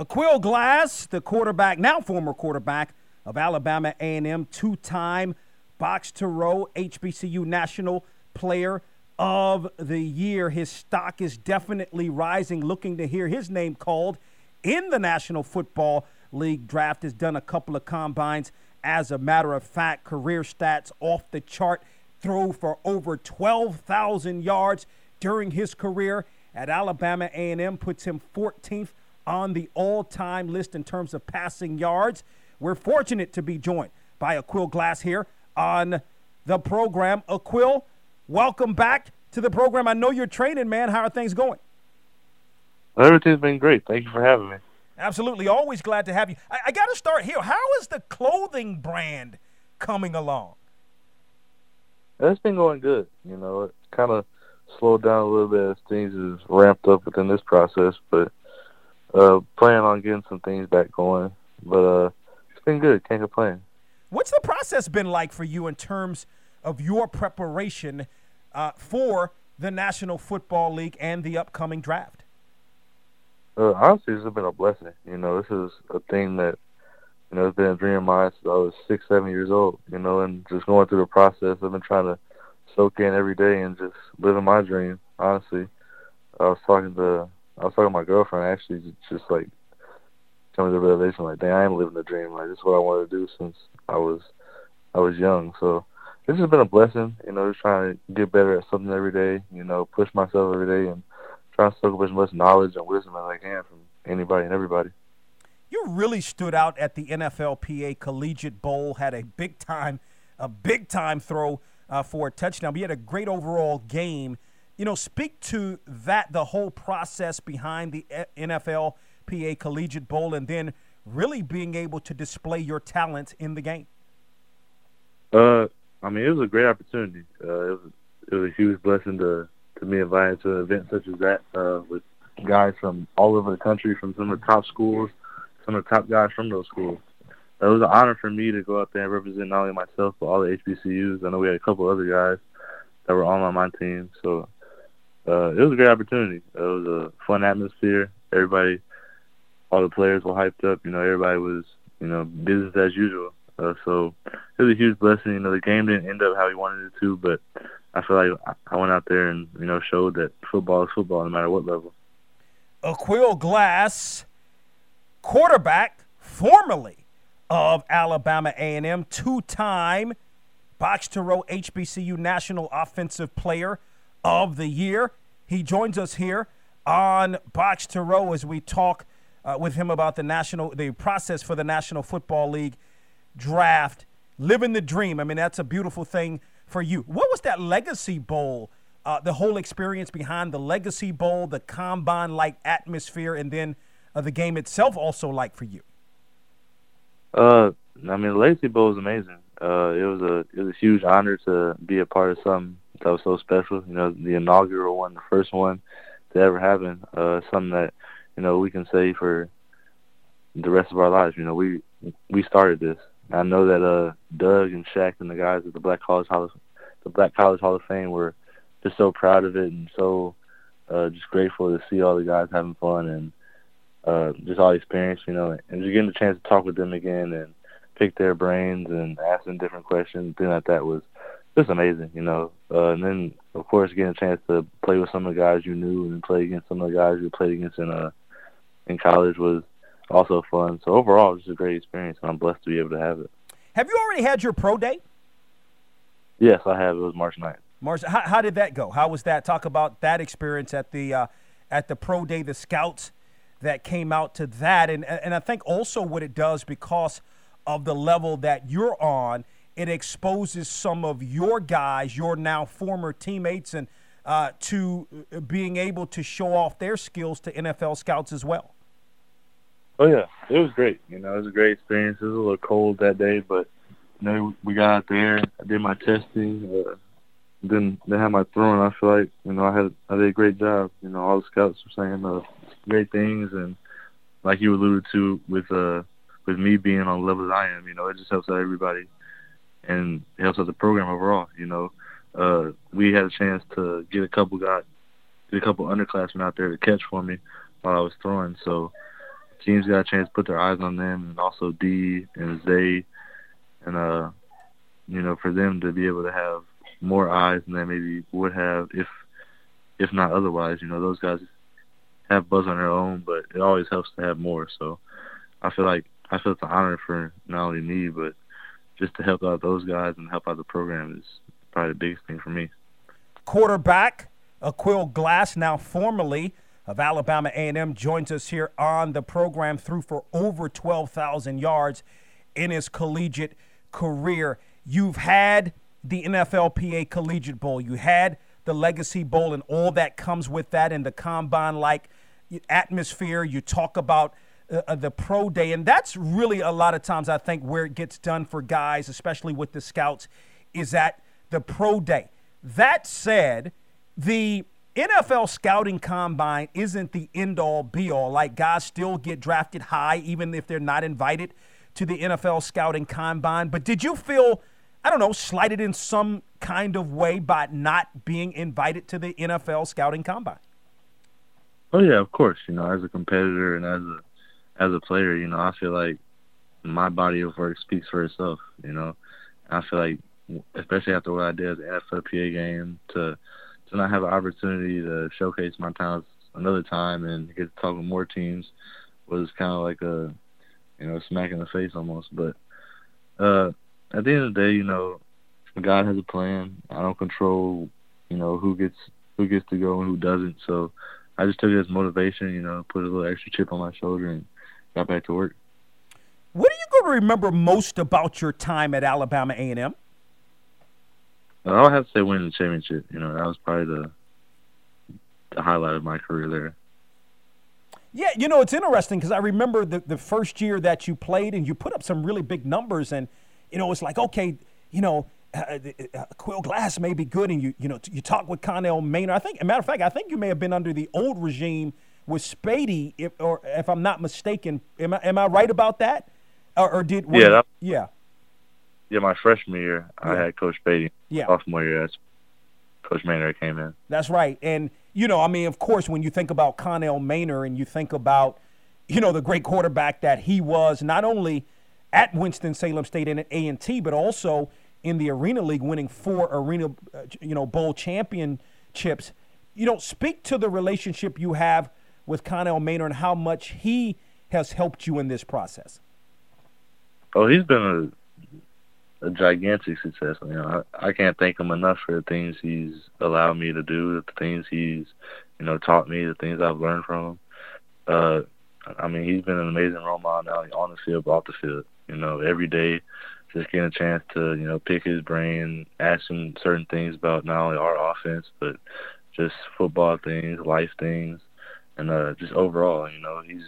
Aqeel Glass, the quarterback, now former quarterback of Alabama A&M, two-time box to row HBCU National Player of the Year. His stock is definitely rising. Looking to hear his name called in the National Football League draft. Has done a couple of combines. As a matter of fact, career stats off the chart. Throw for over 12,000 yards during his career at Alabama A&M puts him 14th on the all-time list in terms of passing yards. We're fortunate to be joined by Aqeel Glass here on the program. Aqeel, welcome back to the program. I know you're training, man. How are things going? Everything's been great. Thank you for having me. Absolutely. Always glad to have you. I, I got to start here. How is the clothing brand coming along? It's been going good. You know, it kind of slowed down a little bit as things is ramped up within this process, but uh, plan on getting some things back going. But uh, it's been good. Can't complain. What's the process been like for you in terms of your preparation uh, for the National Football League and the upcoming draft? Uh, honestly, this has been a blessing. You know, this is a thing that you know it's been a dream of mine since I was six, seven years old. You know, and just going through the process, I've been trying to soak in every day and just living my dream. Honestly, I was talking to I was talking to my girlfriend actually, just, like coming to the realization like, dang, I am living the dream. Like this is what I wanted to do since I was I was young. So this has been a blessing. You know, just trying to get better at something every day. You know, push myself every day and trying to soak up as much knowledge and wisdom as I can from anybody and everybody. You really stood out at the NFLPA Collegiate Bowl. Had a big time, a big time throw uh, for a touchdown. But you had a great overall game. You know, speak to that, the whole process behind the NFL PA Collegiate Bowl, and then really being able to display your talent in the game. Uh, I mean, it was a great opportunity. Uh, it was it was a huge blessing to to be invited to an event such as that uh, with guys from all over the country, from some of the top schools, some of the top guys from those schools it was an honor for me to go out there and represent not only myself but all the HBCUs. I know we had a couple other guys that were on my team, so uh, it was a great opportunity. It was a fun atmosphere. Everybody, all the players were hyped up. You know, everybody was you know business as usual. Uh, so it was a huge blessing. You know, the game didn't end up how we wanted it to, but I feel like I went out there and you know showed that football is football no matter what level. Aqeel Glass, quarterback, formerly of Alabama A&M, two-time box to row HBCU National Offensive Player of the Year. He joins us here on Box to Row as we talk uh, with him about the national the process for the National Football League draft. Living the dream. I mean, that's a beautiful thing for you. What was that Legacy Bowl? Uh, the whole experience behind the Legacy Bowl, the combine-like atmosphere, and then uh, the game itself also like for you. Uh, I mean, the Legacy Bowl was amazing. Uh, it was a it was a huge honor to be a part of something that was so special. You know, the inaugural one, the first one to ever happen. Uh, something that you know we can say for the rest of our lives. You know, we we started this. I know that uh Doug and Shaq and the guys at the Black College Hall of, the Black College Hall of Fame were just so proud of it and so uh just grateful to see all the guys having fun and uh, just all the experience, you know, and just getting the chance to talk with them again and pick their brains and ask them different questions, things like that was just amazing, you know. Uh, and then, of course, getting a chance to play with some of the guys you knew and play against some of the guys you played against in uh in college was also fun. So overall, it was just a great experience, and I'm blessed to be able to have it. Have you already had your pro day? Yes, I have. It was March 9th. March. How, how did that go? How was that? Talk about that experience at the uh, at the pro day. The scouts that came out to that. And, and I think also what it does because of the level that you're on, it exposes some of your guys, your now former teammates, and uh, to uh, being able to show off their skills to NFL scouts as well. Oh yeah, it was great. You know, it was a great experience. It was a little cold that day, but you know, we got out there. I did my testing. Uh, then they had my throwing. I feel like you know I had I did a great job. You know, all the scouts were saying uh, great things, and like you alluded to with uh with me being on the level that I am, you know, it just helps out everybody, and helps out the program overall. You know, uh, we had a chance to get a couple got get a couple underclassmen out there to catch for me while I was throwing, so teams got a chance to put their eyes on them, and also D and Zay, and uh, you know, for them to be able to have more eyes than they maybe would have if, if not otherwise. You know, those guys have buzz on their own, but it always helps to have more. So, I feel like I feel it's an honor for not only me, but just to help out those guys and help out the program is probably the biggest thing for me. Quarterback Aqeel Glass, now formerly of Alabama A&M, joins us here on the program. Threw for over 12,000 yards in his collegiate career. You've had the NFLPA Collegiate Bowl. You had the Legacy Bowl and all that comes with that, and the combine-like atmosphere. You talk about uh, the pro day, and that's really a lot of times I think where it gets done for guys, especially with the scouts, is at the pro day. That said, the NFL scouting combine isn't the end all be all. Like guys still get drafted high even if they're not invited to the NFL scouting combine. But did you feel, I don't know, slighted in some kind of way by not being invited to the NFL scouting combine? Oh yeah, of course. You know, as a competitor and as a as a player, you know, I feel like my body of work speaks for itself. You know, I feel like, especially after what I did at the NFLPA game, to to not have an opportunity to showcase my talents another time and get to talk with more teams was kind of like a you know smack in the face almost. But uh, at the end of the day, you know, God has a plan. I don't control you know who gets who gets to go and who doesn't. So I just took it as motivation. You know, put a little extra chip on my shoulder and got back to work. What are you going to remember most about your time at Alabama A&M? I would have to say winning the championship. You know, that was probably the the highlight of my career there. Yeah, you know, it's interesting because I remember the, the first year that you played and you put up some really big numbers, and you know, it's like okay, you know, uh, uh, Quill Glass may be good, and you you know, you talk with Connell Maynor. I think, a matter of fact, I think you may have been under the old regime with Spady, if, or if I'm not mistaken. Am I am I right about that? Or, or did yeah, that, yeah. Yeah, my freshman year, yeah. I had Coach Spady. Yeah. Sophomore year, that's Coach Maynor came in. That's right. And, you know, I mean, of course, when you think about Connell Maynor and you think about, you know, the great quarterback that he was, not only at Winston-Salem State and at A&T, but also in the Arena League winning four Arena, uh, you know, bowl championships. You know, speak to the relationship you have with Connell Maynor and how much he has helped you in this process. Oh, he's been a a gigantic success. You know, I, I can't thank him enough for the things he's allowed me to do, the things he's, you know, taught me, the things I've learned from him. Uh, I mean, he's been an amazing role model only on the field off the field. You know, every day, just getting a chance to, you know, pick his brain, ask him certain things about not only our offense but just football things, life things and uh, just overall, you know, he's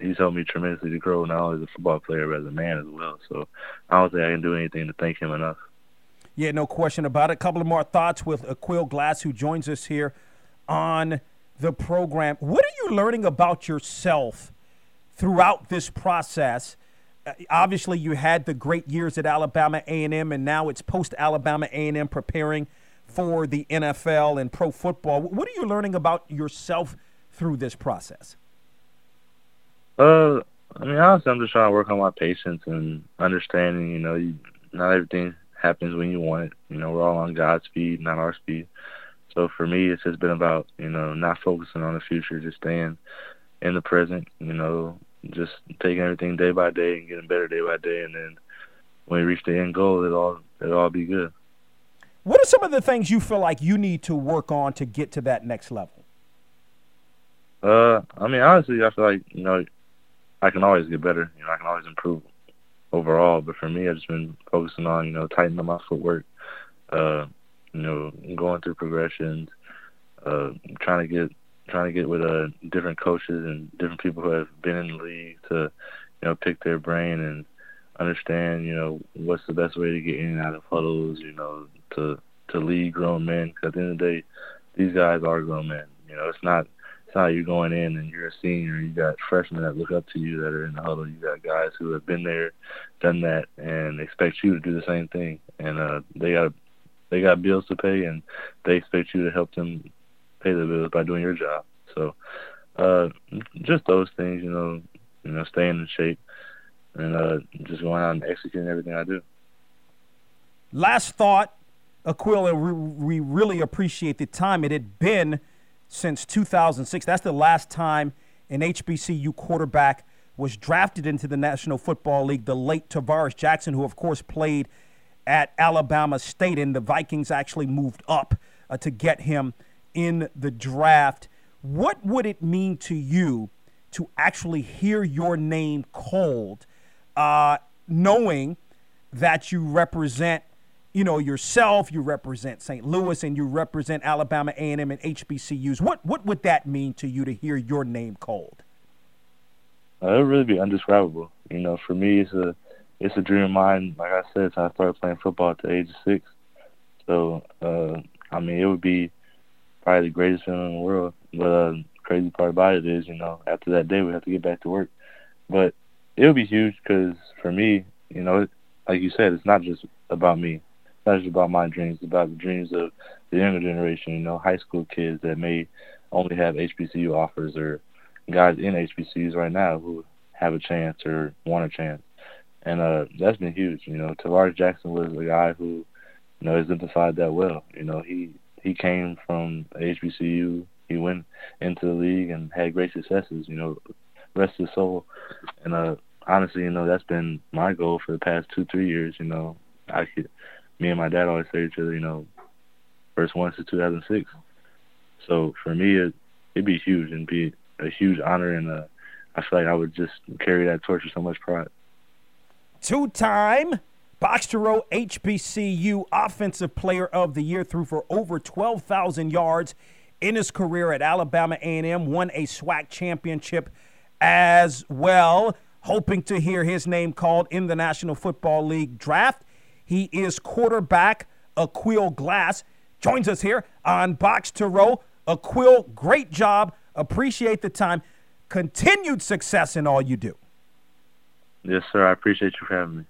he's helped me tremendously to grow not only as a football player but as a man as well. So I don't think I can do anything to thank him enough. Yeah, no question about it. A couple of more thoughts with Aqeel Glass, who joins us here on the program. What are you learning about yourself throughout this process? Uh, obviously, you had the great years at Alabama A&M, and now it's post Alabama A&M preparing for the NFL and pro football. What are you learning about yourself through this process? Uh, I mean, honestly, I'm just trying to work on my patience and understanding. You know, you, not everything happens when you want it. You know, we're all on God's speed, not our speed. So for me, it's just been about you know not focusing on the future, just staying in the present. You know, just taking everything day by day and getting better day by day, and then when we reach the end goal, it all it'll all be good. What are some of the things you feel like you need to work on to get to that next level? Uh, I mean, honestly, I feel like you know, I can always get better. You know, I can always improve overall. But for me, I've just been focusing on you know tightening my footwork. Uh, you know, going through progressions, uh, trying to get trying to get with uh different coaches and different people who have been in the league to you know pick their brain and understand you know what's the best way to get in and out of huddles. You know, to to lead grown men. Because at the end of the day, these guys are grown men. You know, it's not how you're going in and you're a senior. You got freshmen that look up to you that are in the huddle. You got guys who have been there, done that, and expect you to do the same thing. And uh, they got they got bills to pay, and they expect you to help them pay the bills by doing your job. So, uh, just those things, you know, you know, staying in shape and uh, just going out and executing everything I do. Last thought, Aquila, we really appreciate the time. It had been since 2006. That's the last time an HBCU quarterback was drafted into the National Football League. The late Tarvaris Jackson, who of course played at Alabama State, and the Vikings actually moved up uh, to get him in the draft. What would it mean to you to actually hear your name called, uh, knowing that you represent, you know, yourself, you represent St. Louis, and you represent Alabama A&M and HBCUs? What what would that mean to you to hear your name called? Uh, it would really be indescribable. You know, for me, it's a it's a dream of mine. Like I said, I started playing football at the age of six. So, uh, I mean, it would be probably the greatest feeling in the world. But uh, crazy part about it is, you know, after that day, we have to get back to work. But it would be huge because for me, you know, like you said, it's not just about me. Not just about my dreams. About the dreams of the younger generation. You know, high school kids that may only have HBCU offers, or guys in HBCUs right now who have a chance or want a chance. And uh, that's been huge. You know, Tarvaris Jackson was a guy who, you know, exemplified that well. You know, he he came from HBCU. He went into the league and had great successes. You know, rest his soul. And uh, honestly, you know, that's been my goal for the past two, three years. You know, I could, me and my dad always say to each other, you know, first one since 2006. So for me, it, it'd be huge and be a huge honor, and uh, I feel like I would just carry that torch with so much pride. Two-time Box Row HBCU Offensive Player of the Year threw for over 12,000 yards in his career at Alabama A&M. Won a SWAC championship as well. Hoping to hear his name called in the National Football League draft. He is quarterback Aqeel Glass. Joins us here on Box to Row. Aqeel, great job. Appreciate the time. Continued success in all you do. Yes, sir. I appreciate you for having me.